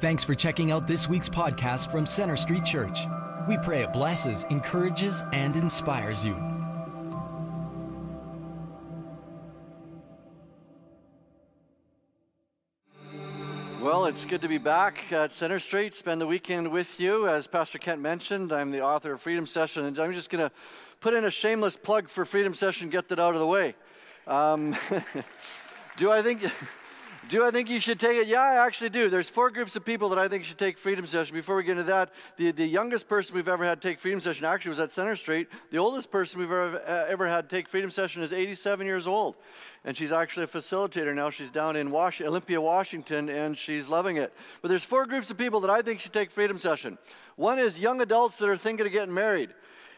Thanks for checking out this week's podcast from Center Street Church. We pray it blesses, encourages, and inspires you. Well, it's good to be back at Center Street, spend the weekend with you. As Pastor Kent mentioned, I'm the author of Freedom Session, and I'm just going to put in a shameless plug for Freedom Session, get that out of the way. Um, do I think. Do I think you should take it? Yeah, I actually do. There's four groups of people that I think should take Freedom Session. Before we get into that, the, the youngest person we've ever had take Freedom Session actually was at Center Street. The oldest person we've ever, uh, ever had take Freedom Session is 87 years old. And she's actually a facilitator now. She's down in Was- Olympia, Washington, and she's loving it. But there's four groups of people that I think should take Freedom Session. One is young adults that are thinking of getting married.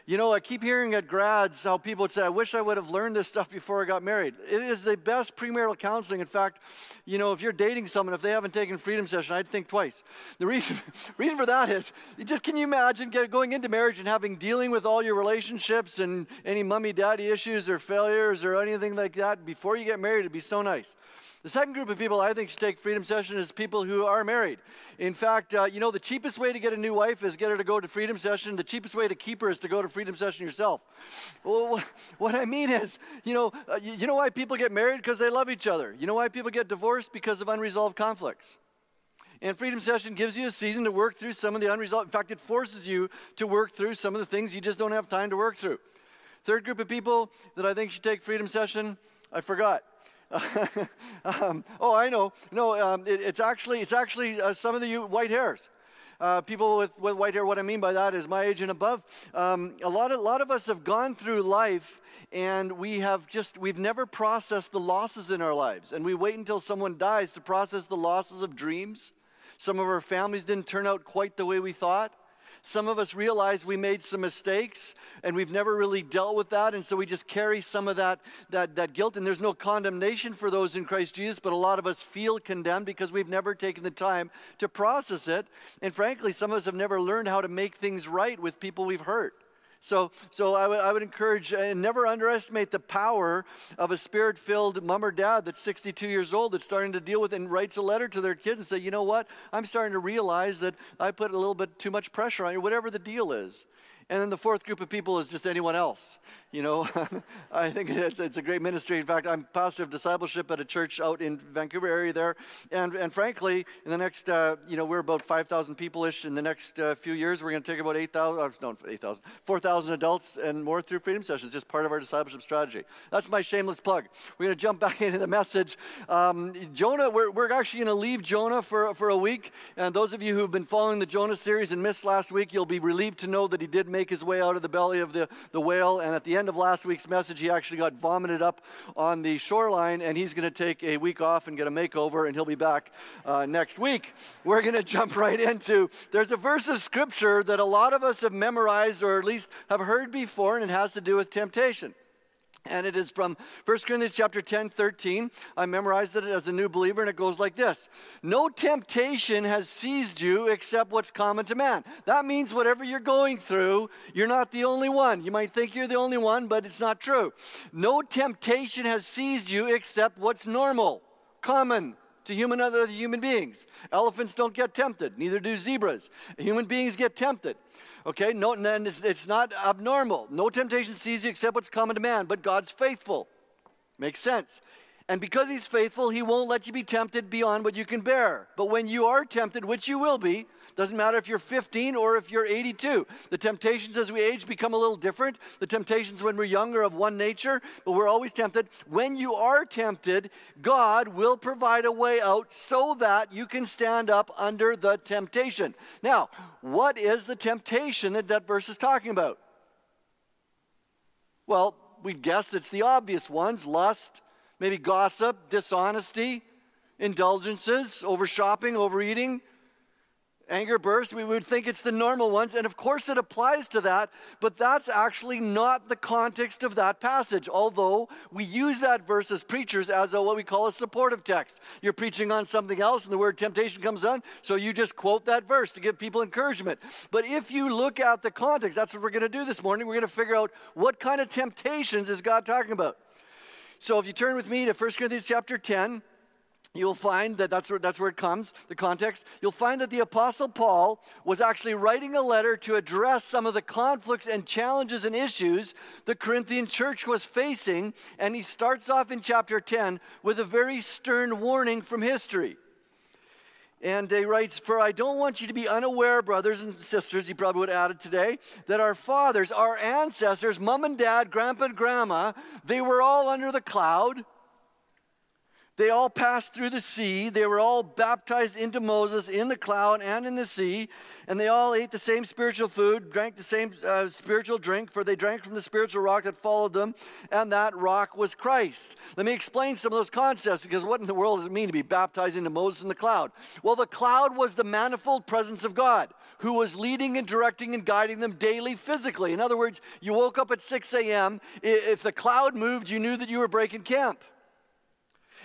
You know, I keep hearing at grads how people would say, I wish I would have learned this stuff before I got married. It is the best premarital counseling. In fact, you know, if you're dating someone, if they haven't taken freedom session, I'd think twice. The reason, reason for that is, just can you imagine get, going into marriage and having dealing with all your relationships and any mummy daddy issues or failures or anything like that before you get married? It'd be so nice. The second group of people I think should take Freedom Session is people who are married. In fact, uh, you know, the cheapest way to get a new wife is get her to go to Freedom Session. The cheapest way to keep her is to go to Freedom Session yourself. Well, what I mean is, you know, uh, you, know why people get married? Because they love each other. You know why people get divorced? Because of unresolved conflicts. And Freedom Session gives you a season to work through some of the unresolved. In fact, it forces you to work through some of the things you just don't have time to work through. Third group of people that I think should take Freedom Session, I forgot. um, oh, I know. No, um, it, it's actually it's actually uh, some of the white hairs. Uh, people with, with white hair. What I mean by that is my age and above. Um, a lot of a lot of us have gone through life and we have just we've never processed the losses in our lives, and we wait until someone dies to process the losses of dreams. Some of our families didn't turn out quite the way we thought. Some of us realize we made some mistakes and we've never really dealt with that. And so we just carry some of that, that, that guilt. And there's no condemnation for those in Christ Jesus, but a lot of us feel condemned because we've never taken the time to process it. And frankly, some of us have never learned how to make things right with people we've hurt. So, so I, would, I would encourage and never underestimate the power of a spirit filled mom or dad that's 62 years old that's starting to deal with and writes a letter to their kids and say, you know what? I'm starting to realize that I put a little bit too much pressure on you, whatever the deal is. And then the fourth group of people is just anyone else. You know, I think it's, it's a great ministry. In fact, I'm pastor of discipleship at a church out in Vancouver area there. And, and frankly, in the next, uh, you know, we're about 5,000 people-ish. In the next uh, few years, we're going to take about 8,000, uh, no, 8,000, 4,000 adults and more through Freedom Sessions, just part of our discipleship strategy. That's my shameless plug. We're going to jump back into the message. Um, Jonah, we're, we're actually going to leave Jonah for, for a week. And those of you who've been following the Jonah series and missed last week, you'll be relieved to know that he did make his way out of the belly of the, the whale. And at the end of last week's message, he actually got vomited up on the shoreline, and he's going to take a week off and get a makeover, and he'll be back uh, next week. We're going to jump right into there's a verse of scripture that a lot of us have memorized or at least have heard before, and it has to do with temptation. And it is from 1 Corinthians chapter 10, 13. I memorized it as a new believer, and it goes like this No temptation has seized you except what's common to man. That means whatever you're going through, you're not the only one. You might think you're the only one, but it's not true. No temptation has seized you except what's normal, common to human other human beings. Elephants don't get tempted, neither do zebras. Human beings get tempted. Okay, no, and it's, it's not abnormal. No temptation seizes you except what's common to man, but God's faithful. Makes sense. And because He's faithful, He won't let you be tempted beyond what you can bear. But when you are tempted, which you will be, doesn't matter if you're 15 or if you're 82. The temptations as we age become a little different. The temptations when we're younger of one nature, but we're always tempted. When you are tempted, God will provide a way out so that you can stand up under the temptation. Now, what is the temptation that that verse is talking about? Well, we guess it's the obvious ones lust, maybe gossip, dishonesty, indulgences, over shopping, overeating, anger bursts, we would think it's the normal ones. And of course, it applies to that, but that's actually not the context of that passage. Although we use that verse as preachers as a, what we call a supportive text. You're preaching on something else, and the word temptation comes on, so you just quote that verse to give people encouragement. But if you look at the context, that's what we're going to do this morning. We're going to figure out what kind of temptations is God talking about. So if you turn with me to 1 Corinthians chapter 10, you'll find that that's where, that's where it comes, the context. You'll find that the Apostle Paul was actually writing a letter to address some of the conflicts and challenges and issues the Corinthian church was facing. And he starts off in chapter 10 with a very stern warning from history. And he writes, For I don't want you to be unaware, brothers and sisters, he probably would add it today, that our fathers, our ancestors, mom and dad, grandpa and grandma, they were all under the cloud they all passed through the sea. They were all baptized into Moses in the cloud and in the sea. And they all ate the same spiritual food, drank the same uh, spiritual drink, for they drank from the spiritual rock that followed them. And that rock was Christ. Let me explain some of those concepts because what in the world does it mean to be baptized into Moses in the cloud? Well, the cloud was the manifold presence of God who was leading and directing and guiding them daily physically. In other words, you woke up at 6 a.m. If the cloud moved, you knew that you were breaking camp.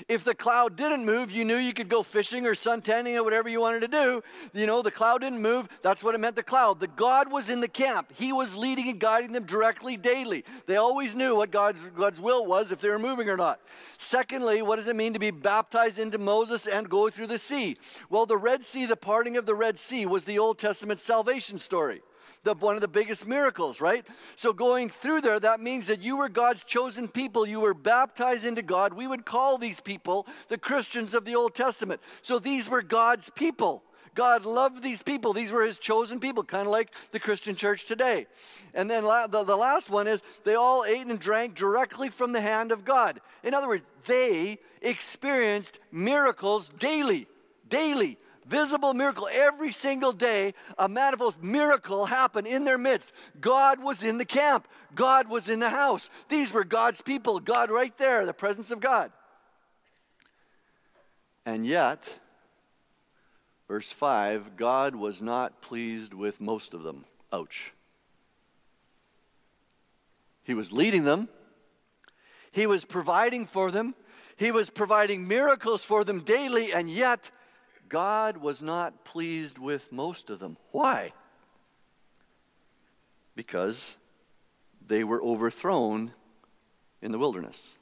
If the cloud didn't move, you knew you could go fishing or suntanning or whatever you wanted to do. You know, the cloud didn't move. That's what it meant the cloud. The God was in the camp. He was leading and guiding them directly daily. They always knew what God's, God's will was if they were moving or not. Secondly, what does it mean to be baptized into Moses and go through the sea? Well, the Red Sea, the parting of the Red Sea, was the Old Testament salvation story the, one of the biggest miracles, right? So going through there, that means that you were God's chosen people. You were baptized into God. We would call these people the Christians of the Old Testament. So these were God's people. God loved these people. These were his chosen people, kind of like the Christian church today. And then la- the, the last one is they all ate and drank directly from the hand of God. In other words, they experienced miracles daily, daily visible miracle. Every single day, a manifold miracle happened in their midst. God was in the camp, God was in the house. These were God's people, God right there, the presence of God. And yet, verse 5 God was not pleased with most of them. Ouch. He was leading them, He was providing for them, He was providing miracles for them daily, and yet God was not pleased with most of them. Why? Because they were overthrown in the wilderness.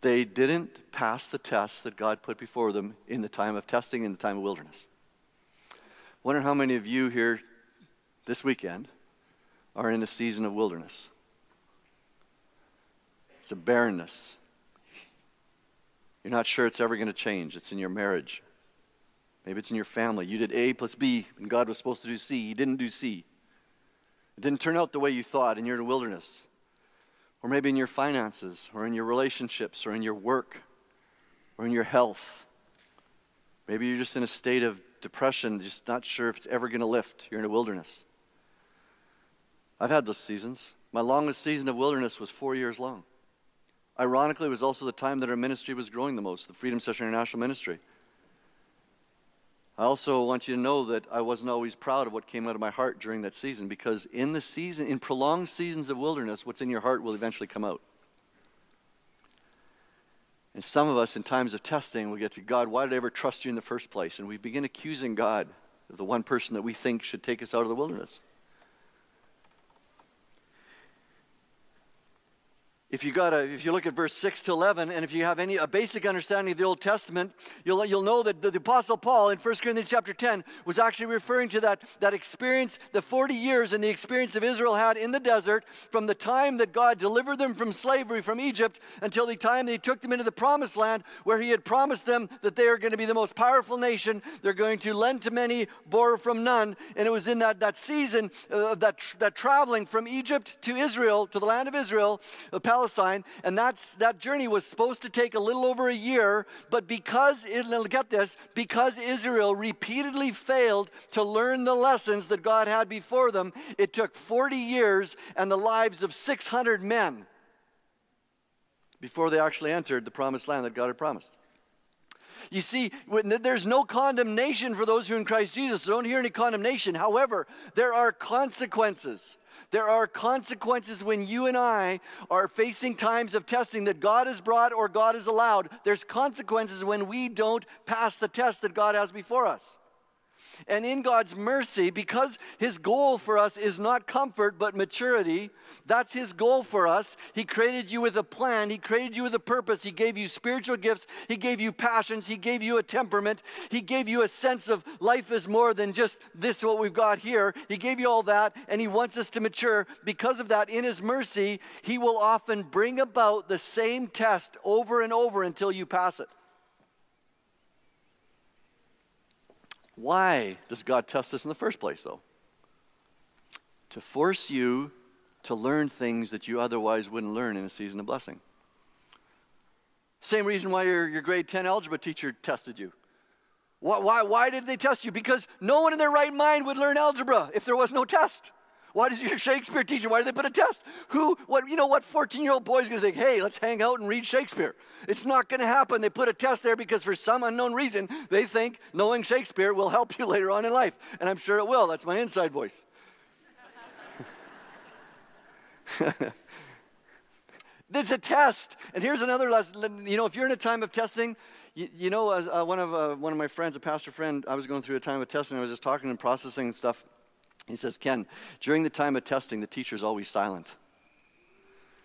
They didn't pass the tests that God put before them in the time of testing, in the time of wilderness. Wonder how many of you here this weekend are in a season of wilderness. It's a barrenness, you're not sure it's ever going to change. It's in your marriage. Maybe it's in your family. You did A plus B, and God was supposed to do C. He didn't do C. It didn't turn out the way you thought, and you're in a wilderness. Or maybe in your finances, or in your relationships, or in your work, or in your health. Maybe you're just in a state of depression, just not sure if it's ever going to lift. You're in a wilderness. I've had those seasons. My longest season of wilderness was four years long. Ironically, it was also the time that our ministry was growing the most, the Freedom Session International Ministry. I also want you to know that I wasn't always proud of what came out of my heart during that season because in the season, in prolonged seasons of wilderness, what's in your heart will eventually come out. And some of us, in times of testing, will get to God, why did I ever trust you in the first place? And we begin accusing God of the one person that we think should take us out of the wilderness. If you got a, if you look at verse 6 to 11 and if you have any a basic understanding of the old testament you'll, you'll know that the, the apostle paul in 1 corinthians chapter 10 was actually referring to that, that experience the 40 years and the experience of israel had in the desert from the time that god delivered them from slavery from egypt until the time that he took them into the promised land where he had promised them that they are going to be the most powerful nation. They're going to lend to many borrow from none. And it was in that, that season of uh, that, that traveling from egypt to israel to the land of israel the and that's, that journey was supposed to take a little over a year, but because, it'll get this, because Israel repeatedly failed to learn the lessons that God had before them, it took 40 years and the lives of 600 men before they actually entered the promised land that God had promised. You see, there's no condemnation for those who are in Christ Jesus. So don't hear any condemnation. However, there are consequences. There are consequences when you and I are facing times of testing that God has brought or God has allowed. There's consequences when we don't pass the test that God has before us. And in God's mercy, because His goal for us is not comfort but maturity, that's His goal for us. He created you with a plan, He created you with a purpose. He gave you spiritual gifts, He gave you passions, He gave you a temperament, He gave you a sense of life is more than just this, what we've got here. He gave you all that, and He wants us to mature. Because of that, in His mercy, He will often bring about the same test over and over until you pass it. Why does God test us in the first place, though? To force you to learn things that you otherwise wouldn't learn in a season of blessing. Same reason why your, your grade 10 algebra teacher tested you. Why, why, why did they test you? Because no one in their right mind would learn algebra if there was no test. Why does your Shakespeare teacher, why do they put a test? Who, what, you know what 14 year old boy is going to think, hey, let's hang out and read Shakespeare? It's not going to happen. They put a test there because for some unknown reason, they think knowing Shakespeare will help you later on in life. And I'm sure it will. That's my inside voice. it's a test. And here's another lesson. You know, if you're in a time of testing, you, you know, as uh, one, of, uh, one of my friends, a pastor friend, I was going through a time of testing. I was just talking and processing and stuff. He says, Ken, during the time of testing, the teacher is always silent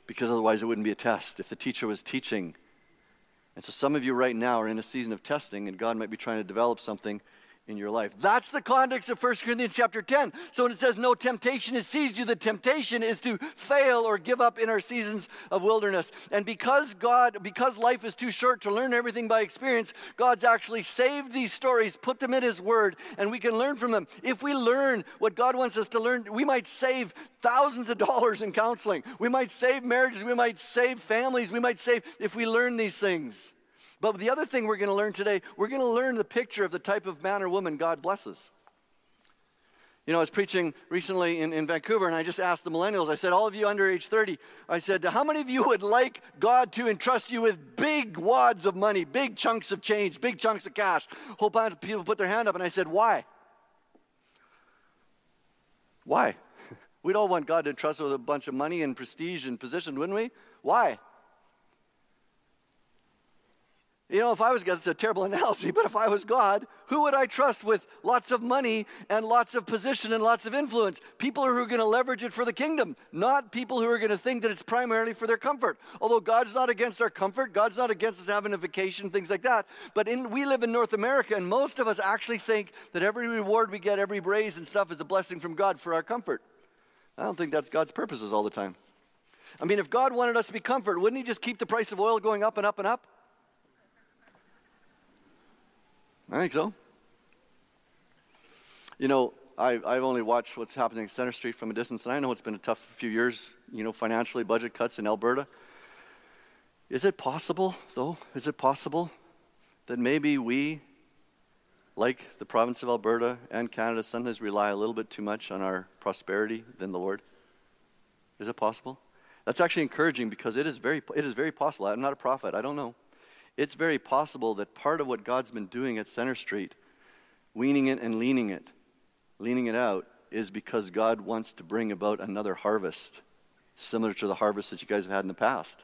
because otherwise it wouldn't be a test. If the teacher was teaching, and so some of you right now are in a season of testing, and God might be trying to develop something in your life. That's the context of 1 Corinthians chapter 10. So when it says no temptation has seized you, the temptation is to fail or give up in our seasons of wilderness. And because God, because life is too short to learn everything by experience, God's actually saved these stories, put them in His Word, and we can learn from them. If we learn what God wants us to learn, we might save thousands of dollars in counseling. We might save marriages. We might save families. We might save if we learn these things. But the other thing we're going to learn today, we're going to learn the picture of the type of man or woman God blesses. You know, I was preaching recently in, in Vancouver, and I just asked the millennials, I said, all of you under age 30, I said, how many of you would like God to entrust you with big wads of money, big chunks of change, big chunks of cash? A whole bunch of people put their hand up, and I said, why? Why? We'd all want God to entrust us with a bunch of money and prestige and position, wouldn't we? Why? You know, if I was God, it's a terrible analogy, but if I was God, who would I trust with lots of money and lots of position and lots of influence? People who are going to leverage it for the kingdom, not people who are going to think that it's primarily for their comfort. Although God's not against our comfort, God's not against us having a vacation, things like that. But in, we live in North America, and most of us actually think that every reward we get, every raise and stuff is a blessing from God for our comfort. I don't think that's God's purposes all the time. I mean, if God wanted us to be comfort, wouldn't He just keep the price of oil going up and up and up? I think so. You know, I, I've only watched what's happening at Center Street from a distance, and I know it's been a tough few years, you know, financially, budget cuts in Alberta. Is it possible, though? Is it possible that maybe we, like the province of Alberta and Canada, sometimes rely a little bit too much on our prosperity than the Lord? Is it possible? That's actually encouraging because it is very, it is very possible. I'm not a prophet. I don't know it's very possible that part of what God's been doing at Center Street, weaning it and leaning it, leaning it out, is because God wants to bring about another harvest similar to the harvest that you guys have had in the past.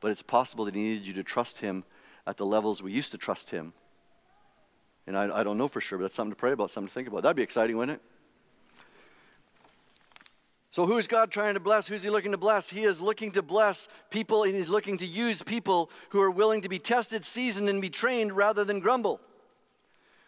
But it's possible that He needed you to trust Him at the levels we used to trust Him. And I, I don't know for sure, but that's something to pray about, something to think about. That'd be exciting, wouldn't it? So, who is God trying to bless? Who's He looking to bless? He is looking to bless people and He's looking to use people who are willing to be tested, seasoned, and be trained rather than grumble.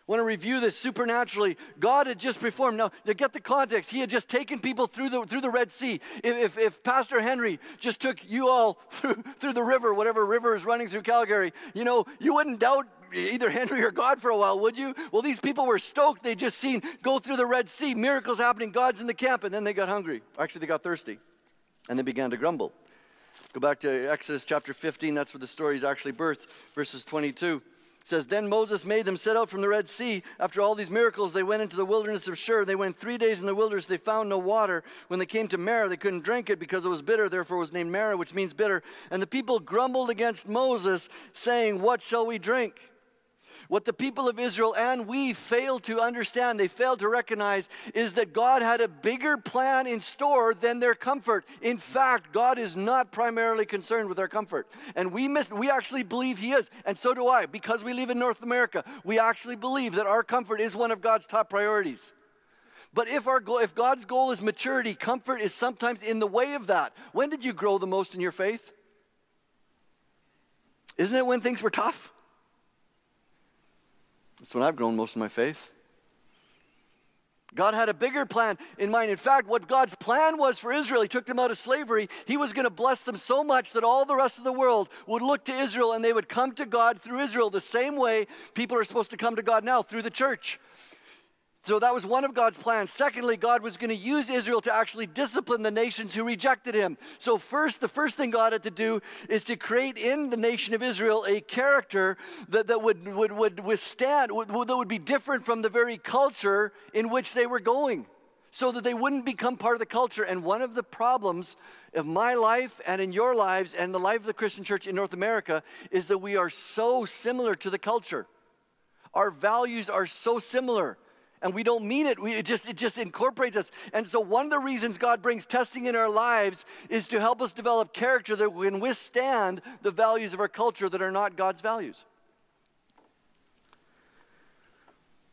I want to review this supernaturally. God had just performed. Now, to get the context, He had just taken people through the, through the Red Sea. If, if, if Pastor Henry just took you all through, through the river, whatever river is running through Calgary, you know, you wouldn't doubt either Henry or God for a while, would you? Well, these people were stoked. They just seen go through the Red Sea, miracles happening, God's in the camp, and then they got hungry. Actually, they got thirsty, and they began to grumble. Go back to Exodus chapter 15. That's where the story is actually birthed, verses 22. It says, Then Moses made them set out from the Red Sea. After all these miracles, they went into the wilderness of Shur. They went three days in the wilderness. They found no water. When they came to Marah, they couldn't drink it because it was bitter. Therefore, it was named Marah, which means bitter. And the people grumbled against Moses, saying, What shall we drink? What the people of Israel and we fail to understand, they fail to recognize, is that God had a bigger plan in store than their comfort. In fact, God is not primarily concerned with our comfort. And we, miss, we actually believe He is, and so do I. Because we live in North America, we actually believe that our comfort is one of God's top priorities. But if, our goal, if God's goal is maturity, comfort is sometimes in the way of that. When did you grow the most in your faith? Isn't it when things were tough? That's when I've grown most of my faith. God had a bigger plan in mind. In fact, what God's plan was for Israel, He took them out of slavery. He was going to bless them so much that all the rest of the world would look to Israel and they would come to God through Israel the same way people are supposed to come to God now, through the church. So that was one of God's plans. Secondly, God was going to use Israel to actually discipline the nations who rejected him. So, first, the first thing God had to do is to create in the nation of Israel a character that, that would, would, would withstand, would, that would be different from the very culture in which they were going, so that they wouldn't become part of the culture. And one of the problems of my life and in your lives and the life of the Christian church in North America is that we are so similar to the culture. Our values are so similar and we don't mean it. We, it just it just incorporates us. And so one of the reasons God brings testing in our lives is to help us develop character that can withstand the values of our culture that are not God's values.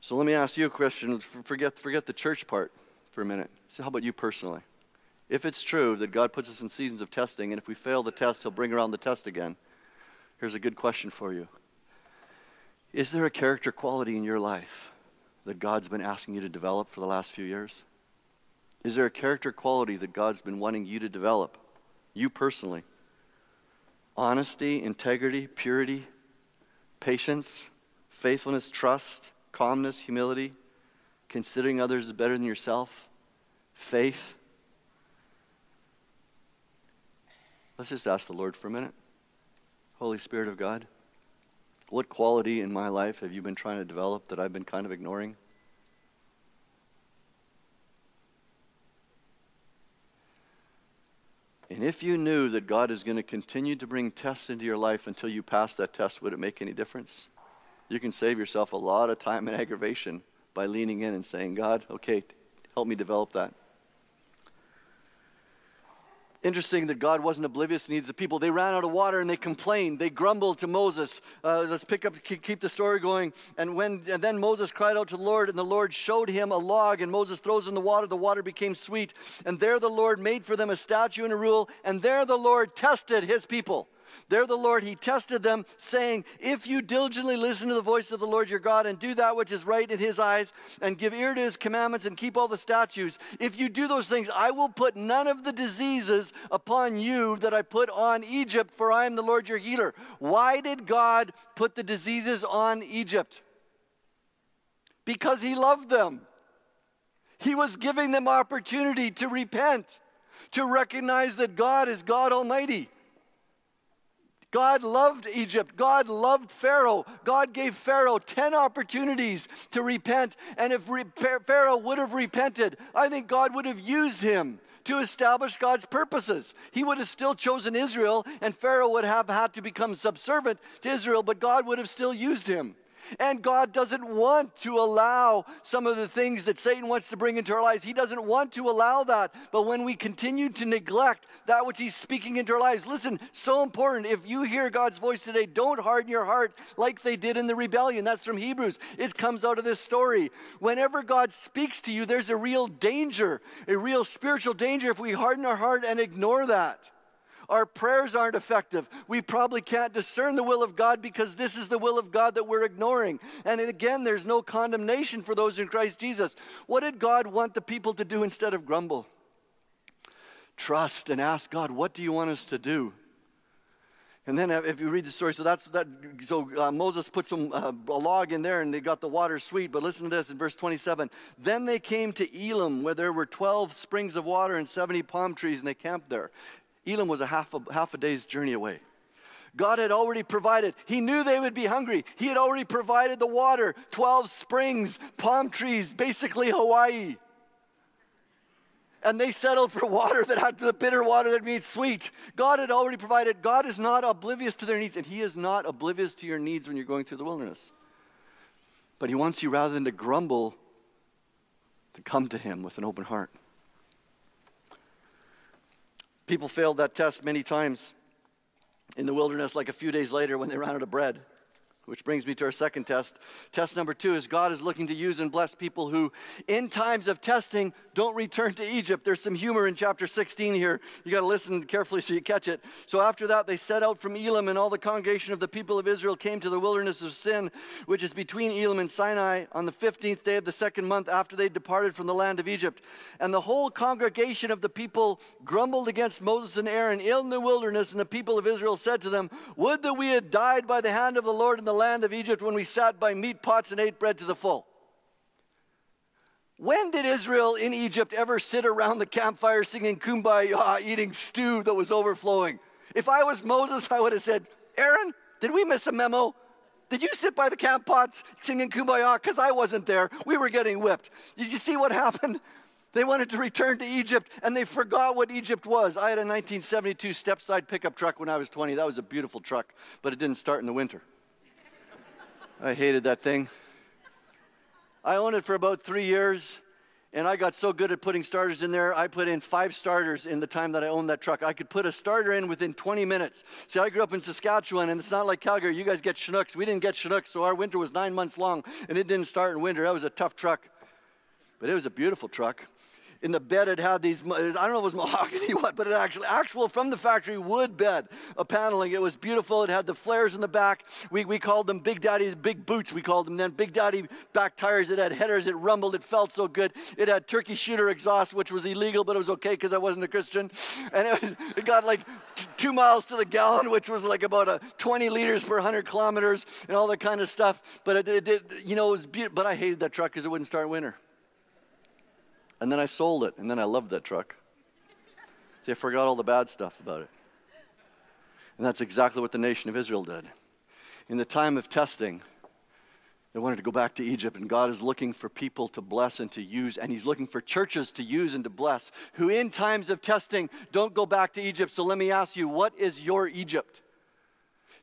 So let me ask you a question. Forget forget the church part for a minute. So how about you personally? If it's true that God puts us in seasons of testing, and if we fail the test, He'll bring around the test again. Here's a good question for you. Is there a character quality in your life that God's been asking you to develop for the last few years? Is there a character quality that God's been wanting you to develop, you personally? Honesty, integrity, purity, patience, faithfulness, trust, calmness, humility, considering others as better than yourself, faith. Let's just ask the Lord for a minute. Holy Spirit of God. What quality in my life have you been trying to develop that I've been kind of ignoring? And if you knew that God is going to continue to bring tests into your life until you pass that test, would it make any difference? You can save yourself a lot of time and aggravation by leaning in and saying, God, okay, help me develop that. Interesting that God wasn't oblivious to the needs of people. They ran out of water and they complained. They grumbled to Moses. Uh, let's pick up, keep the story going. And when and then Moses cried out to the Lord, and the Lord showed him a log. And Moses throws in the water. The water became sweet. And there the Lord made for them a statue and a rule. And there the Lord tested his people. There the Lord, he tested them, saying, If you diligently listen to the voice of the Lord your God and do that which is right in his eyes, and give ear to his commandments and keep all the statutes, if you do those things, I will put none of the diseases upon you that I put on Egypt, for I am the Lord your healer. Why did God put the diseases on Egypt? Because he loved them. He was giving them opportunity to repent, to recognize that God is God Almighty. God loved Egypt. God loved Pharaoh. God gave Pharaoh 10 opportunities to repent. And if re- Pharaoh would have repented, I think God would have used him to establish God's purposes. He would have still chosen Israel, and Pharaoh would have had to become subservient to Israel, but God would have still used him. And God doesn't want to allow some of the things that Satan wants to bring into our lives. He doesn't want to allow that. But when we continue to neglect that which He's speaking into our lives, listen, so important. If you hear God's voice today, don't harden your heart like they did in the rebellion. That's from Hebrews. It comes out of this story. Whenever God speaks to you, there's a real danger, a real spiritual danger if we harden our heart and ignore that. Our prayers aren't effective. We probably can't discern the will of God because this is the will of God that we're ignoring. And again, there's no condemnation for those in Christ Jesus. What did God want the people to do instead of grumble? Trust and ask God, what do you want us to do? And then, if you read the story, so that's that. So uh, Moses put some uh, a log in there, and they got the water sweet. But listen to this in verse 27. Then they came to Elim, where there were 12 springs of water and 70 palm trees, and they camped there. Elim was a half a, half a day's journey away. God had already provided. He knew they would be hungry. He had already provided the water 12 springs, palm trees, basically Hawaii. And they settled for water that had the bitter water that made sweet. God had already provided. God is not oblivious to their needs, and He is not oblivious to your needs when you're going through the wilderness. But He wants you, rather than to grumble, to come to Him with an open heart. People failed that test many times in the wilderness, like a few days later when they ran out of bread. Which brings me to our second test. Test number two is God is looking to use and bless people who, in times of testing, don't return to Egypt. There's some humor in chapter 16 here. You got to listen carefully so you catch it. So after that, they set out from Elim, and all the congregation of the people of Israel came to the wilderness of Sin, which is between Elim and Sinai, on the 15th day of the second month after they departed from the land of Egypt. And the whole congregation of the people grumbled against Moses and Aaron in the wilderness, and the people of Israel said to them, Would that we had died by the hand of the Lord in the land of Egypt when we sat by meat pots and ate bread to the full. When did Israel in Egypt ever sit around the campfire singing kumbaya, eating stew that was overflowing? If I was Moses, I would have said, Aaron, did we miss a memo? Did you sit by the camp pots singing kumbaya? Because I wasn't there. We were getting whipped. Did you see what happened? They wanted to return to Egypt and they forgot what Egypt was. I had a 1972 step side pickup truck when I was 20. That was a beautiful truck, but it didn't start in the winter. I hated that thing. I owned it for about three years, and I got so good at putting starters in there, I put in five starters in the time that I owned that truck. I could put a starter in within 20 minutes. See, I grew up in Saskatchewan, and it's not like Calgary. You guys get Chinooks. We didn't get Chinooks, so our winter was nine months long, and it didn't start in winter. That was a tough truck, but it was a beautiful truck in the bed it had these i don't know if it was mahogany what but it actually actual from the factory wood bed a paneling. It was beautiful. It had the flares in the back. We, we called them big daddy's big boots we called them then. Big daddy back tires it had headers it rumbled it felt so good. It had turkey shooter exhaust which was illegal but it was okay because i wasn't a christian. And it, was, it got like t- two miles to the gallon which was like about a 20 liters per 100 kilometers and all that kind of stuff. But it, it, it you know it was beautiful but i hated that truck because it wouldn't start winter and then I sold it, and then I loved that truck. See, I forgot all the bad stuff about it. And that's exactly what the nation of Israel did. In the time of testing, they wanted to go back to Egypt, and God is looking for people to bless and to use, and He's looking for churches to use and to bless, who in times of testing don't go back to Egypt. So let me ask you, what is your Egypt?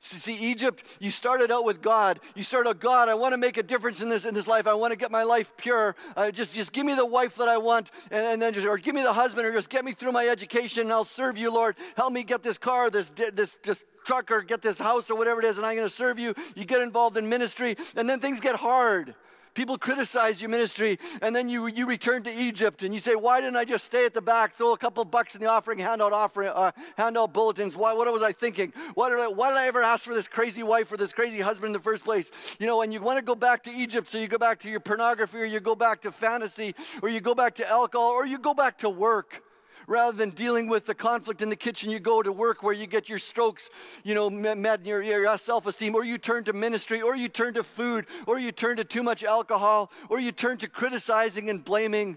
See, Egypt, you started out with God. You started out, God, I want to make a difference in this in this life. I want to get my life pure. Uh, just, just give me the wife that I want, and, and, then just, or give me the husband, or just get me through my education, and I'll serve you, Lord. Help me get this car, this this this truck, or get this house, or whatever it is, and I'm going to serve you. You get involved in ministry, and then things get hard. People criticize your ministry, and then you, you return to Egypt and you say, Why didn't I just stay at the back, throw a couple bucks in the offering, hand out, offering, uh, hand out bulletins? Why, what was I thinking? Why did I, why did I ever ask for this crazy wife or this crazy husband in the first place? You know, and you want to go back to Egypt, so you go back to your pornography, or you go back to fantasy, or you go back to alcohol, or you go back to work rather than dealing with the conflict in the kitchen, you go to work where you get your strokes, you know, met in your, your self-esteem, or you turn to ministry, or you turn to food, or you turn to too much alcohol, or you turn to criticizing and blaming.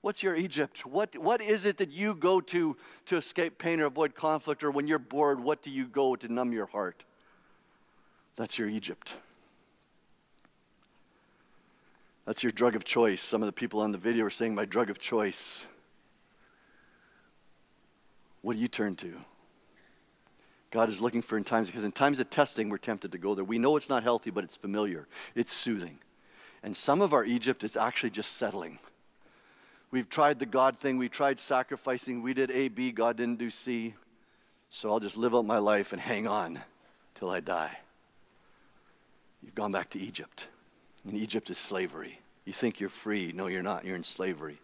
What's your Egypt? What, what is it that you go to to escape pain or avoid conflict? Or when you're bored, what do you go to numb your heart? That's your Egypt. That's your drug of choice. Some of the people on the video are saying, My drug of choice. What do you turn to? God is looking for in times, because in times of testing, we're tempted to go there. We know it's not healthy, but it's familiar, it's soothing. And some of our Egypt is actually just settling. We've tried the God thing, we tried sacrificing, we did A, B, God didn't do C. So I'll just live out my life and hang on till I die. You've gone back to Egypt. And Egypt is slavery. You think you're free. No, you're not. You're in slavery.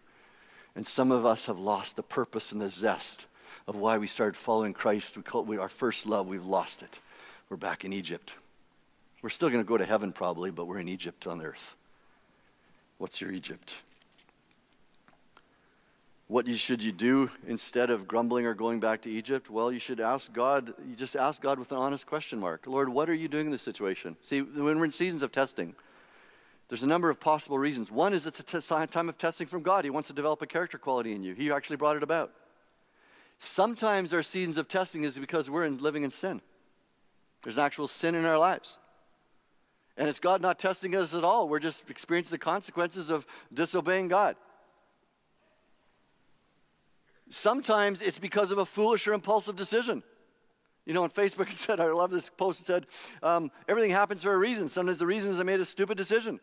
And some of us have lost the purpose and the zest of why we started following Christ. We call it our first love. We've lost it. We're back in Egypt. We're still going to go to heaven probably, but we're in Egypt on earth. What's your Egypt? What you, should you do instead of grumbling or going back to Egypt? Well, you should ask God, you just ask God with an honest question mark. Lord, what are you doing in this situation? See, when we're in seasons of testing, there's a number of possible reasons. One is it's a t- time of testing from God. He wants to develop a character quality in you. He actually brought it about. Sometimes our seasons of testing is because we're in, living in sin. There's actual sin in our lives. And it's God not testing us at all. We're just experiencing the consequences of disobeying God. Sometimes it's because of a foolish or impulsive decision. You know, on Facebook it said, I love this post, it said, um, everything happens for a reason. Sometimes the reason is I made a stupid decision.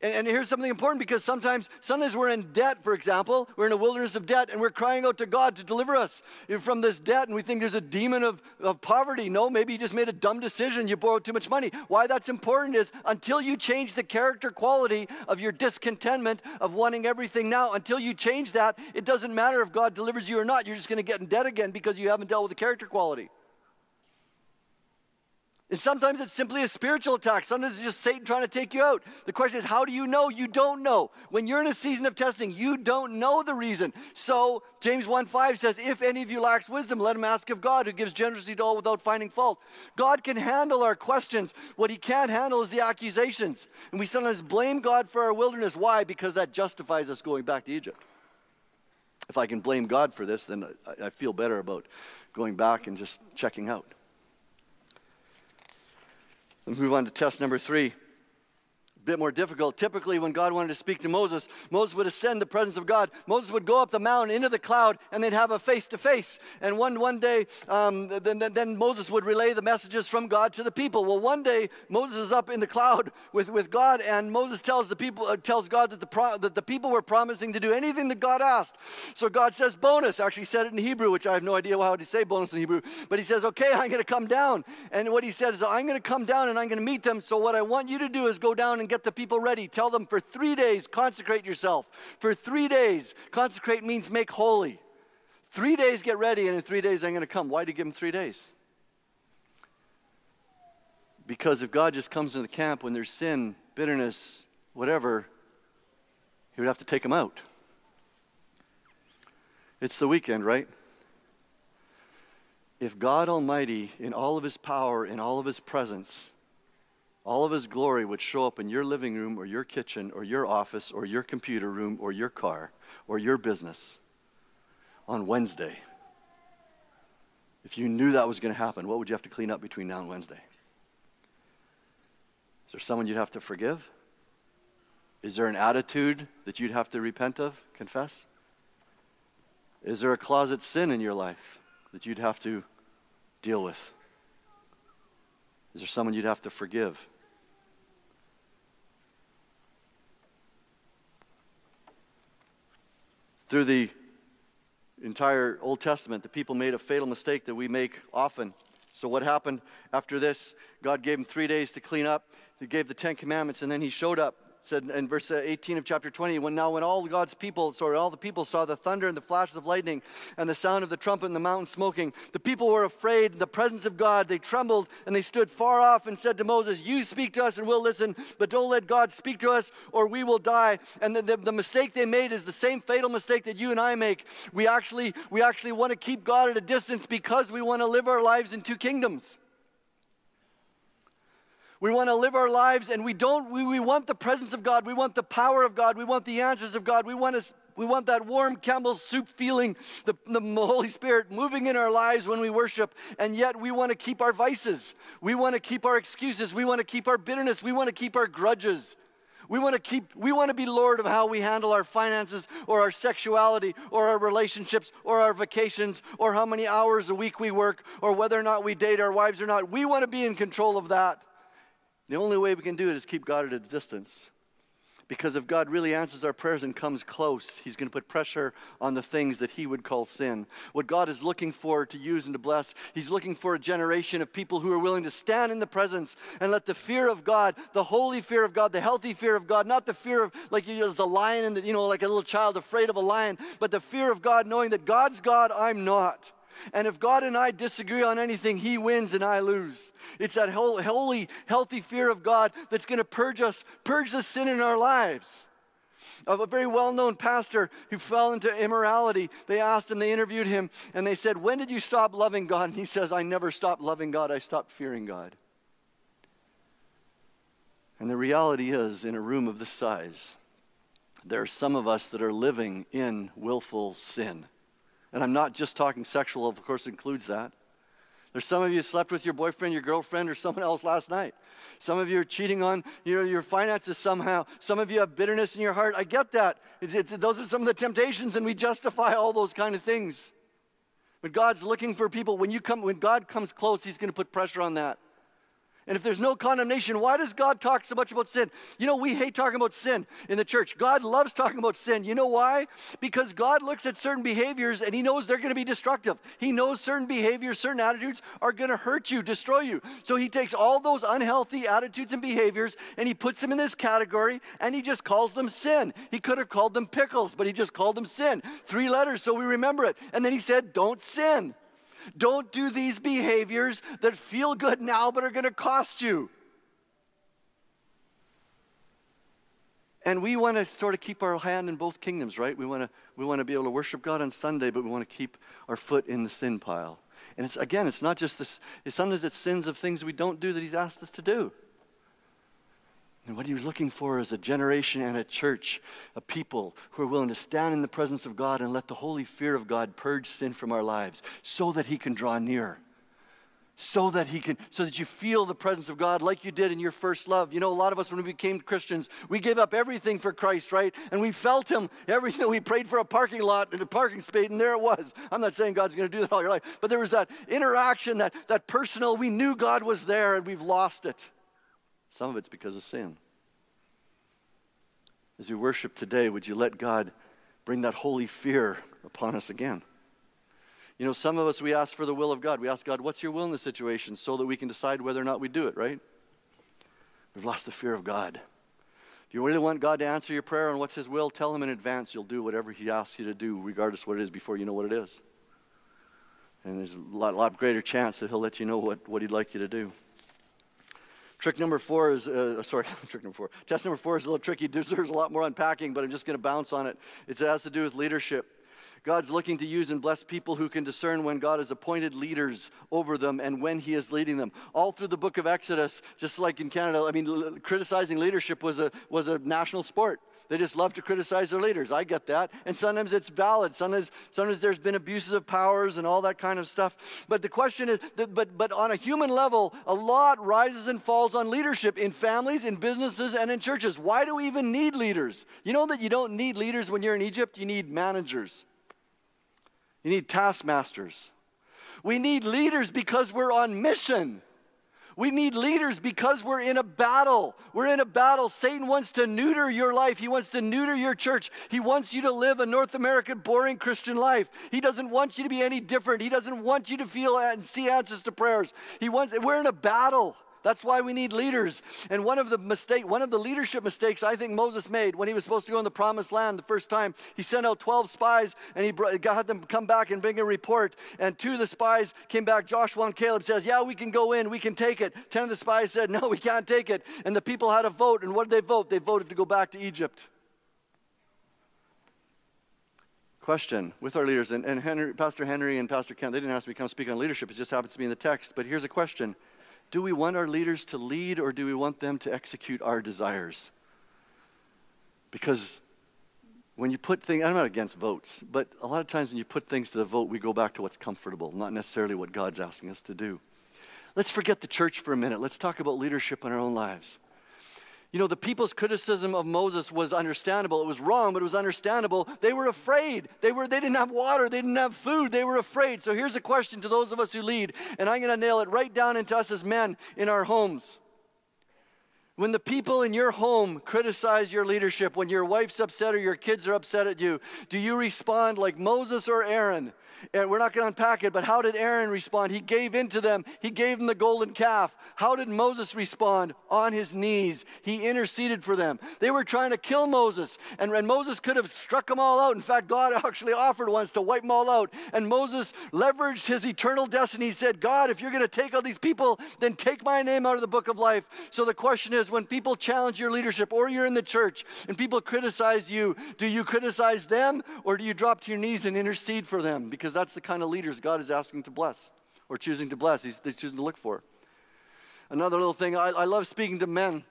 And, and, here's something important because sometimes, sometimes we're in debt, for example. We're in a wilderness of debt and we're crying out to God to deliver us from this debt. And we think there's a demon of, of poverty. No, maybe you just made a dumb decision. You borrowed too much money. Why that's important is until you change the character quality of your discontentment of wanting everything now, until you change that, it doesn't matter if God delivers you or not. You're just going to get in debt again because you haven't dealt with the character quality. And sometimes it's simply a spiritual attack. Sometimes it's just Satan trying to take you out. The question is, how do you know? You don't know. When you're in a season of testing, you don't know the reason. So James 1:5 says, If any of you lacks wisdom, let him ask of God, who gives generously to all without finding fault. God can handle our questions. What he can't handle is the accusations. And we sometimes blame God for our wilderness. Why? Because that justifies us going back to Egypt. If I can blame God for this, then I feel better about going back and just checking out. Let's move on to test number three bit more difficult. Typically, when God wanted to speak to Moses, Moses would ascend the presence of God. Moses would go up the mountain into the cloud, and they'd have a face to face. And one one day, um, then, then, then Moses would relay the messages from God to the people. Well, one day Moses is up in the cloud with, with God, and Moses tells the people uh, tells God that the pro- that the people were promising to do anything that God asked. So God says bonus. Actually, said it in Hebrew, which I have no idea how to say bonus in Hebrew. But he says, "Okay, I'm going to come down." And what he said is, "I'm going to come down and I'm going to meet them. So what I want you to do is go down and get the people ready. Tell them for three days, consecrate yourself. For three days, consecrate means make holy. Three days, get ready, and in three days, I'm going to come. Why do you give them three days? Because if God just comes into the camp when there's sin, bitterness, whatever, he would have to take them out. It's the weekend, right? If God Almighty, in all of his power, in all of his presence, all of his glory would show up in your living room or your kitchen or your office or your computer room or your car or your business on Wednesday. If you knew that was going to happen, what would you have to clean up between now and Wednesday? Is there someone you'd have to forgive? Is there an attitude that you'd have to repent of, confess? Is there a closet sin in your life that you'd have to deal with? Is there someone you'd have to forgive? Through the entire Old Testament, the people made a fatal mistake that we make often. So, what happened after this? God gave them three days to clean up. He gave the Ten Commandments, and then He showed up said in verse 18 of chapter 20 when now when all god's people sorry all the people saw the thunder and the flashes of lightning and the sound of the trumpet and the mountain smoking the people were afraid in the presence of god. They trembled and they stood far off and said to moses you speak to us and we'll listen but don't let god speak to us or we will die and the, the, the mistake they made is the same fatal mistake that you and i make. We actually we actually want to keep god at a distance because we want to live our lives in two kingdoms we want to live our lives and we don't, we, we want the presence of God. We want the power of God. We want the answers of God. We want to, we want that warm Campbell's soup feeling, the, the Holy Spirit moving in our lives when we worship. And yet we want to keep our vices. We want to keep our excuses. We want to keep our bitterness. We want to keep our grudges. We want to keep, we want to be Lord of how we handle our finances or our sexuality or our relationships or our vacations or how many hours a week we work or whether or not we date our wives or not. We want to be in control of that. The only way we can do it is keep God at a distance. Because if God really answers our prayers and comes close, He's going to put pressure on the things that He would call sin. What God is looking for to use and to bless, He's looking for a generation of people who are willing to stand in the presence and let the fear of God, the holy fear of God, the healthy fear of God, not the fear of like you know, there's a lion and you know, like a little child afraid of a lion, but the fear of God, knowing that God's God, I'm not. And if God and I disagree on anything, He wins and I lose. It's that holy, healthy fear of God that's going to purge us, purge the sin in our lives. Of a very well known pastor who fell into immorality, they asked him, they interviewed him, and they said, When did you stop loving God? And he says, I never stopped loving God, I stopped fearing God. And the reality is, in a room of this size, there are some of us that are living in willful sin. And I'm not just talking sexual, of course, includes that. There's some of you slept with your boyfriend, your girlfriend, or someone else last night. Some of you are cheating on your, your finances somehow. Some of you have bitterness in your heart. I get that. It's, it's, those are some of the temptations, and we justify all those kind of things. But God's looking for people. When, you come, when God comes close, He's going to put pressure on that. And if there's no condemnation, why does God talk so much about sin? You know, we hate talking about sin in the church. God loves talking about sin. You know why? Because God looks at certain behaviors and He knows they're going to be destructive. He knows certain behaviors, certain attitudes are going to hurt you, destroy you. So He takes all those unhealthy attitudes and behaviors and He puts them in this category and He just calls them sin. He could have called them pickles, but He just called them sin. Three letters so we remember it. And then He said, Don't sin. Don't do these behaviors that feel good now but are going to cost you. And we want to sort of keep our hand in both kingdoms, right? We want to we want to be able to worship God on Sunday, but we want to keep our foot in the sin pile. And it's again, it's not just this. It's sometimes it's sins of things we don't do that He's asked us to do. And what he was looking for is a generation and a church, a people who are willing to stand in the presence of God and let the holy fear of God purge sin from our lives so that he can draw near. So that he can, so that you feel the presence of God like you did in your first love. You know, a lot of us, when we became Christians, we gave up everything for Christ, right? And we felt him. Every, you know, we prayed for a parking lot and a parking space, and there it was. I'm not saying God's going to do that all your life, but there was that interaction, that, that personal, we knew God was there, and we've lost it. Some of it's because of sin. As we worship today, would you let God bring that holy fear upon us again? You know, some of us, we ask for the will of God. We ask God, what's your will in this situation so that we can decide whether or not we do it, right? We've lost the fear of God. If you really want God to answer your prayer on what's His will, tell Him in advance you'll do whatever He asks you to do, regardless what it is, before you know what it is. And there's a lot, lot greater chance that He'll let you know what, what He'd like you to do. Trick number four is, uh, sorry, trick number four. Test number four is a little tricky, deserves a lot more unpacking, but I'm just going to bounce on it. It has to do with leadership. God's looking to use and bless people who can discern when God has appointed leaders over them and when He is leading them. All through the book of Exodus, just like in Canada, I mean, criticizing leadership was a, was a national sport. They just love to criticize their leaders. I get that. And sometimes it's valid. Sometimes, sometimes there's been abuses of powers and all that kind of stuff. But the question is, that, but, but on a human level, a lot rises and falls on leadership in families, in businesses, and in churches. Why do we even need leaders? You know that you don't need leaders when you're in Egypt? You need managers, you need taskmasters. We need leaders because we're on mission. We need leaders because we're in a battle. We're in a battle. Satan wants to neuter your life. He wants to neuter your church. He wants you to live a North American boring Christian life. He doesn't want you to be any different. He doesn't want you to feel and see answers to prayers. He wants we're in a battle. That's why we need leaders. And one of the mistake, one of the leadership mistakes I think Moses made when he was supposed to go in the promised land the first time, he sent out 12 spies and he brought, had them come back and bring a report. And two of the spies came back, Joshua and Caleb says, yeah, we can go in, we can take it. 10 of the spies said, no, we can't take it. And the people had a vote. And what did they vote? They voted to go back to Egypt. question with our leaders, and, and Henry, Pastor Henry and Pastor Kent, they didn't ask me to come speak on leadership. It just happens to be in the text. But here's a question do we want our leaders to lead or do we want them to execute our desires? Because when you put things, I'm not against votes, but a lot of times when you put things to the vote, we go back to what's comfortable, not necessarily what God's asking us to do. Let's forget the church for a minute. Let's talk about leadership in our own lives. You know, the people's criticism of Moses was understandable. It was wrong, but it was understandable. They were afraid. They, were, they didn't have water. They didn't have food. They were afraid. So here's a question to those of us who lead, and I'm going to nail it right down into us as men in our homes. When the people in your home criticize your leadership, when your wife's upset or your kids are upset at you, do you respond like Moses or Aaron? And we're not going to unpack it, but how did Aaron respond? He gave in to them, he gave them the golden calf. How did Moses respond? On his knees. He interceded for them. They were trying to kill Moses, and, and Moses could have struck them all out. In fact, God actually offered once to wipe them all out. And Moses leveraged his eternal destiny. He said, God, if you're going to take all these people, then take my name out of the book of life. So the question is when people challenge your leadership or you're in the church and people criticize you, do you criticize them or do you drop to your knees and intercede for them? Because that's the kind of leaders God is asking to bless or choosing to bless. He's, he's choosing to look for. Another little thing, I, I love speaking to men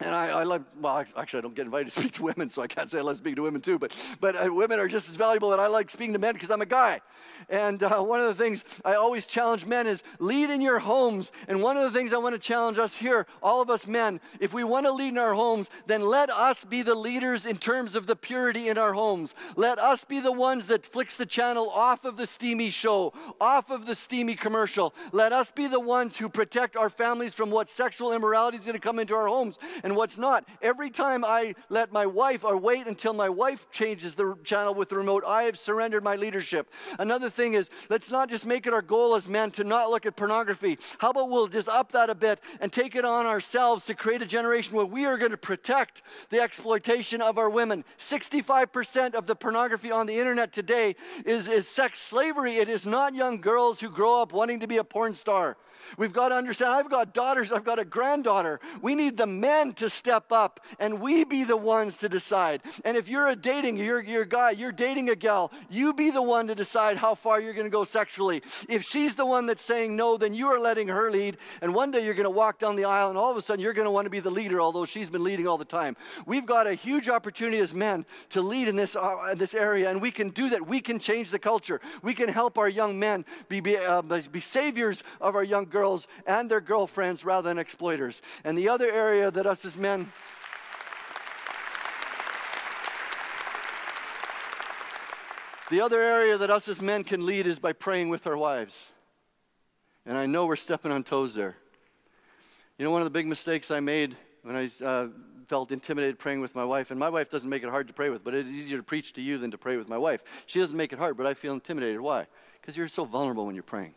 and I, I like, well, actually, I don't get invited to speak to women, so I can't say I love speaking to women too. But, but uh, women are just as valuable, and I like speaking to men because I'm a guy. And uh, one of the things I always challenge men is lead in your homes. And one of the things I want to challenge us here, all of us men, if we want to lead in our homes, then let us be the leaders in terms of the purity in our homes. Let us be the ones that flicks the channel off of the steamy show, off of the steamy commercial. Let us be the ones who protect our families from what sexual immorality is going to come into our homes. And and what's not. Every time I let my wife or wait until my wife changes the channel with the remote, I have surrendered my leadership. Another thing is, let's not just make it our goal as men to not look at pornography. How about we'll just up that a bit and take it on ourselves to create a generation where we are going to protect the exploitation of our women? 65% of the pornography on the internet today is, is sex slavery. It is not young girls who grow up wanting to be a porn star. We've got to understand I've got daughters, I've got a granddaughter. We need the men to step up and we be the ones to decide. And if you're a dating, you're, you're a guy, you're dating a gal, you be the one to decide how far you're going to go sexually. If she's the one that's saying no, then you are letting her lead. And one day you're going to walk down the aisle and all of a sudden you're going to want to be the leader, although she's been leading all the time. We've got a huge opportunity as men to lead in this, uh, in this area, and we can do that. We can change the culture. We can help our young men be, be, uh, be saviors of our young girls and their girlfriends rather than exploiters. And the other area that us as men, The other area that us as men can lead is by praying with our wives. And I know we're stepping on toes there. You know, one of the big mistakes I made when I uh, felt intimidated praying with my wife, and my wife doesn't make it hard to pray with, but it is easier to preach to you than to pray with my wife. She doesn't make it hard, but I feel intimidated. Why? Because you're so vulnerable when you're praying.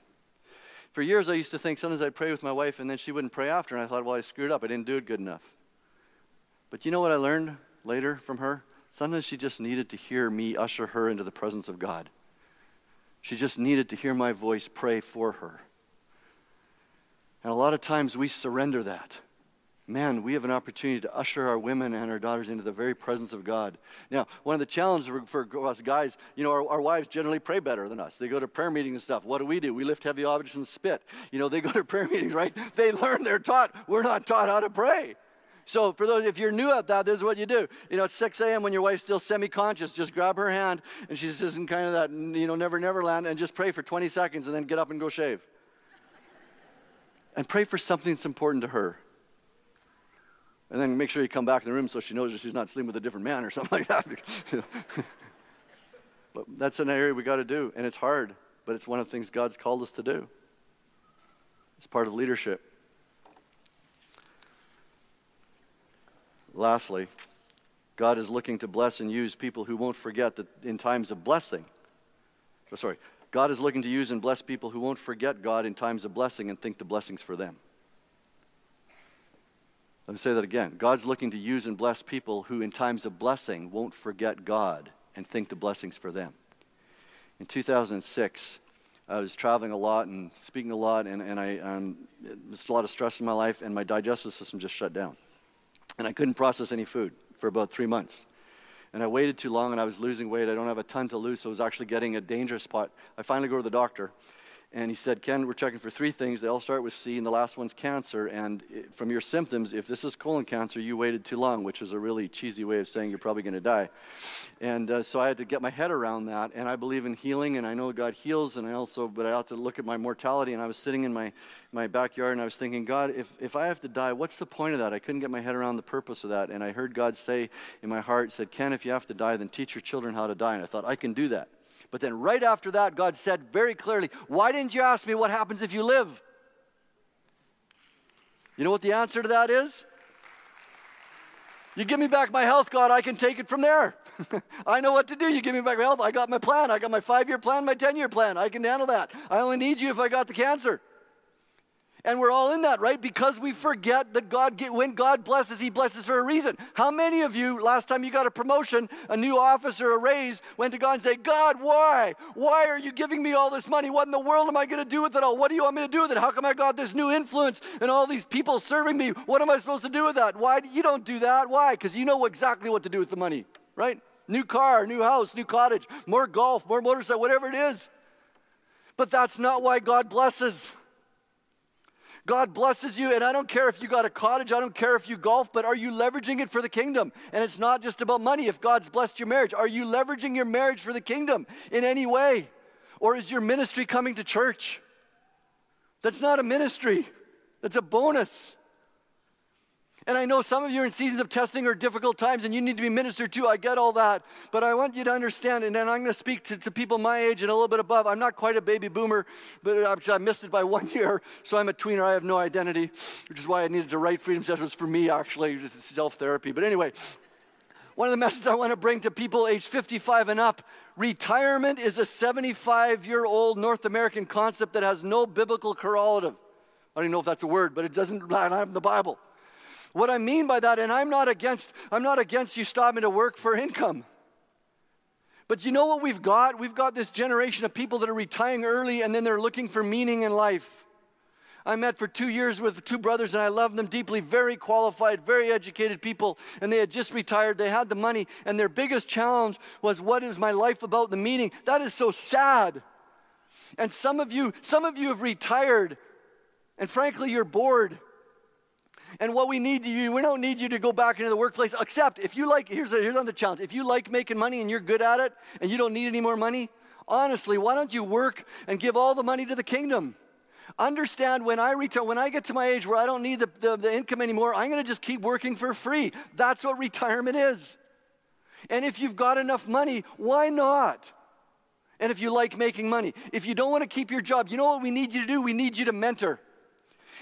For years, I used to think sometimes I'd pray with my wife and then she wouldn't pray after, and I thought, well, I screwed up. I didn't do it good enough. But you know what I learned later from her? Sometimes she just needed to hear me usher her into the presence of God. She just needed to hear my voice pray for her. And a lot of times we surrender that man, we have an opportunity to usher our women and our daughters into the very presence of God. Now, one of the challenges for, us guys, you know, our, our, wives generally pray better than us. They go to prayer meetings and stuff. What do we do? We lift heavy objects and spit. You know, they go to prayer meetings, right? They learn, they're taught. We're not taught how to pray. So for those, if you're new at that, this is what you do. You know, at 6 a.m. when your wife's still semi-conscious, just grab her hand and she's just in kind of that, you know, never, never land and just pray for 20 seconds and then get up and go shave. and pray for something that's important to her and then make sure you come back in the room so she knows that she's not sleeping with a different man or something like that. but that's an area we got to do, and it's hard, but it's one of the things God's called us to do. It's part of leadership. Lastly, God is looking to bless and use people who won't forget that in times of blessing. Oh, sorry, God is looking to use and bless people who won't forget God in times of blessing and think the blessings for them. Let me say that again. God's looking to use and bless people who, in times of blessing, won't forget God and think the blessings for them. In 2006, I was traveling a lot and speaking a lot, and, and I, um, there's a lot of stress in my life, and my digestive system just shut down. And I couldn't process any food for about three months. And I waited too long, and I was losing weight. I don't have a ton to lose, so it was actually getting a dangerous spot. I finally go to the doctor, and he said, Ken, we're checking for three things. They all start with C, and the last one's cancer. And from your symptoms, if this is colon cancer, you waited too long, which is a really cheesy way of saying you're probably going to die. And uh, so I had to get my head around that. And I believe in healing, and I know God heals, and I also, but I have to look at my mortality. And I was sitting in my, my backyard, and I was thinking, God, if, if I have to die, what's the point of that? I couldn't get my head around the purpose of that. And I heard God say in my heart, said, Ken, if you have to die, then teach your children how to die. And I thought, I can do that. But then right after that, God said very clearly, Why didn't you ask me what happens if you live? You know what the answer to that is? You give me back my health, God, I can take it from there. I know what to do. You give me back my health. I got my plan. I got my five year plan, my 10 year plan. I can handle that. I only need you if I got the cancer. And we're all in that, right? Because we forget that God, get, when God blesses, He blesses for a reason. How many of you, last time you got a promotion, a new office, or a raise, went to God and said, God, why? Why are you giving me all this money? What in the world am I going to do with it all? What do you want me to do with it? How come I got this new influence and all these people serving me? What am I supposed to do with that? Why? You don't do that. Why? Because you know exactly what to do with the money, right? New car, new house, new cottage, more golf, more motorcycle, whatever it is. But that's not why God blesses. God blesses you, and I don't care if you got a cottage, I don't care if you golf, but are you leveraging it for the kingdom? And it's not just about money. If God's blessed your marriage, are you leveraging your marriage for the kingdom in any way? Or is your ministry coming to church? That's not a ministry, that's a bonus. And I know some of you are in seasons of testing or difficult times and you need to be ministered to. I get all that. But I want you to understand, and then I'm going to speak to, to people my age and a little bit above. I'm not quite a baby boomer, but I missed it by one year. So I'm a tweener. I have no identity, which is why I needed to write Freedom Sessions for me, actually, self therapy. But anyway, one of the messages I want to bring to people age 55 and up retirement is a 75 year old North American concept that has no biblical correlative. I don't even know if that's a word, but it doesn't line up in the Bible. What I mean by that, and I'm not against, I'm not against you stopping to work for income. But you know what we've got? We've got this generation of people that are retiring early and then they're looking for meaning in life. I met for two years with two brothers and I loved them deeply, very qualified, very educated people, and they had just retired. They had the money, and their biggest challenge was what is my life about, the meaning. That is so sad. And some of you, some of you have retired, and frankly, you're bored. And what we need you, we don't need you to go back into the workplace, except if you like, here's, a, here's another challenge. If you like making money and you're good at it and you don't need any more money, honestly, why don't you work and give all the money to the kingdom? Understand when I retire, when I get to my age where I don't need the, the, the income anymore, I'm going to just keep working for free. That's what retirement is. And if you've got enough money, why not? And if you like making money, if you don't want to keep your job, you know what we need you to do? We need you to mentor.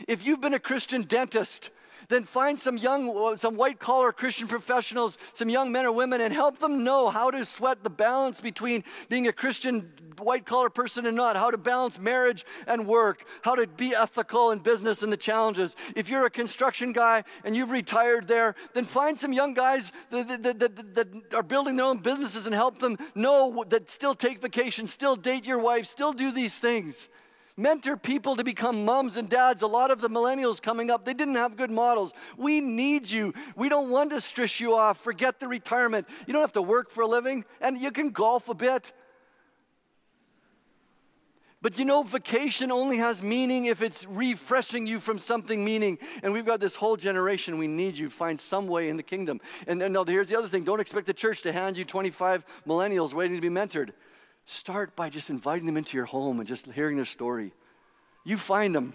If you've been a Christian dentist then find some young, some white collar Christian professionals, some young men or women, and help them know how to sweat the balance between being a Christian white collar person and not, how to balance marriage and work, how to be ethical in business and the challenges. If you're a construction guy and you've retired there, then find some young guys that, that, that, that are building their own businesses and help them know that still take vacation, still date your wife, still do these things. Mentor people to become moms and dads. A lot of the millennials coming up, they didn't have good models. We need you. We don't want to stress you off. Forget the retirement. You don't have to work for a living, and you can golf a bit. But you know, vacation only has meaning if it's refreshing you from something meaning. And we've got this whole generation. We need you. Find some way in the kingdom. And then, no, here's the other thing don't expect the church to hand you 25 millennials waiting to be mentored. Start by just inviting them into your home and just hearing their story. You find them.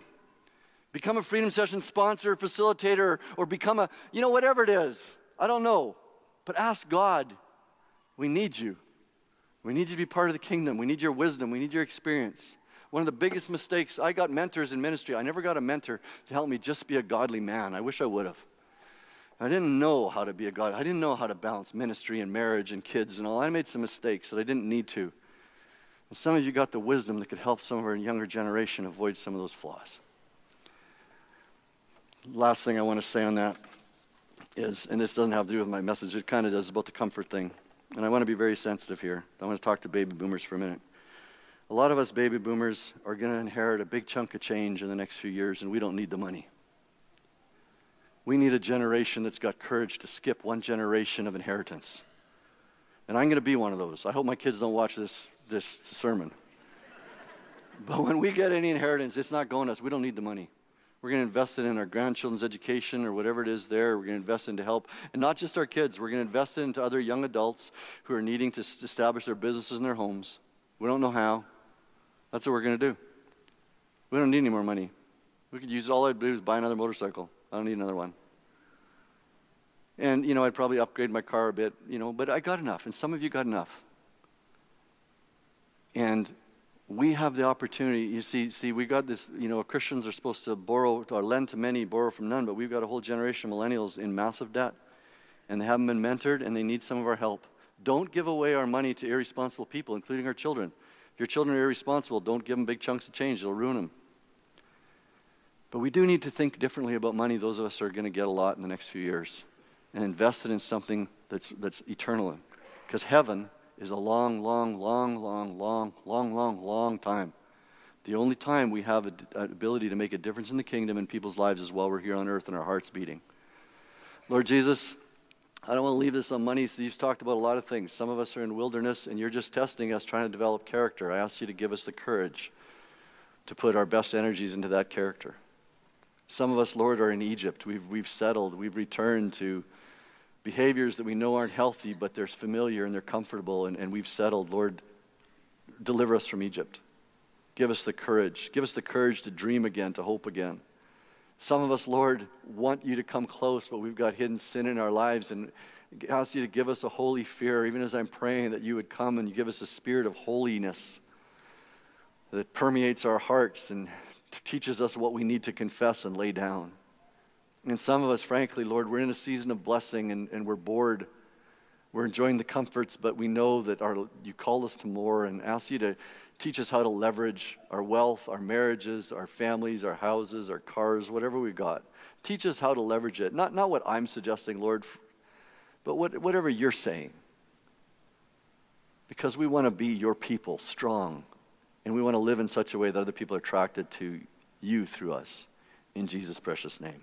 Become a Freedom Session sponsor, facilitator, or become a, you know, whatever it is. I don't know. But ask God, we need you. We need you to be part of the kingdom. We need your wisdom. We need your experience. One of the biggest mistakes, I got mentors in ministry. I never got a mentor to help me just be a godly man. I wish I would have. I didn't know how to be a God. I didn't know how to balance ministry and marriage and kids and all. I made some mistakes that I didn't need to. And some of you got the wisdom that could help some of our younger generation avoid some of those flaws. Last thing I want to say on that is, and this doesn't have to do with my message, it kind of does about the comfort thing. And I want to be very sensitive here. I want to talk to baby boomers for a minute. A lot of us baby boomers are going to inherit a big chunk of change in the next few years, and we don't need the money. We need a generation that's got courage to skip one generation of inheritance. And I'm going to be one of those. I hope my kids don't watch this this sermon. But when we get any inheritance, it's not going to us. We don't need the money. We're going to invest it in our grandchildren's education or whatever it is there. We're going to invest it into help. And not just our kids, we're going to invest it into other young adults who are needing to establish their businesses in their homes. We don't know how. That's what we're going to do. We don't need any more money. We could use it. all I'd do is buy another motorcycle. I don't need another one. And, you know, I'd probably upgrade my car a bit, you know, but I got enough. And some of you got enough. And we have the opportunity. You see, see, we got this. You know, Christians are supposed to borrow or lend to many, borrow from none. But we've got a whole generation of millennials in massive debt, and they haven't been mentored, and they need some of our help. Don't give away our money to irresponsible people, including our children. If your children are irresponsible, don't give them big chunks of change; it'll ruin them. But we do need to think differently about money. Those of us who are going to get a lot in the next few years, and invest it in something that's that's eternal, because heaven is a long, long, long, long, long, long, long, long time. The only time we have an ability to make a difference in the kingdom and people's lives is while we're here on earth and our hearts beating. Lord Jesus, I don't want to leave this on money. So you've talked about a lot of things. Some of us are in wilderness and you're just testing us, trying to develop character. I ask you to give us the courage to put our best energies into that character. Some of us, Lord, are in Egypt. We've, we've settled. We've returned to behaviors that we know aren't healthy, but they're familiar and they're comfortable, and, and we've settled. Lord, deliver us from Egypt. Give us the courage. Give us the courage to dream again, to hope again. Some of us, Lord, want you to come close, but we've got hidden sin in our lives and ask you to give us a holy fear, even as I'm praying that you would come and you give us a spirit of holiness that permeates our hearts and teaches us what we need to confess and lay down. And some of us, frankly, Lord, we're in a season of blessing and, and we're bored. We're enjoying the comforts, but we know that our, you call us to more and ask you to teach us how to leverage our wealth, our marriages, our families, our houses, our cars, whatever we've got. Teach us how to leverage it. Not, not what I'm suggesting, Lord, but what, whatever you're saying. Because we want to be your people, strong, and we want to live in such a way that other people are attracted to you through us. In Jesus' precious name.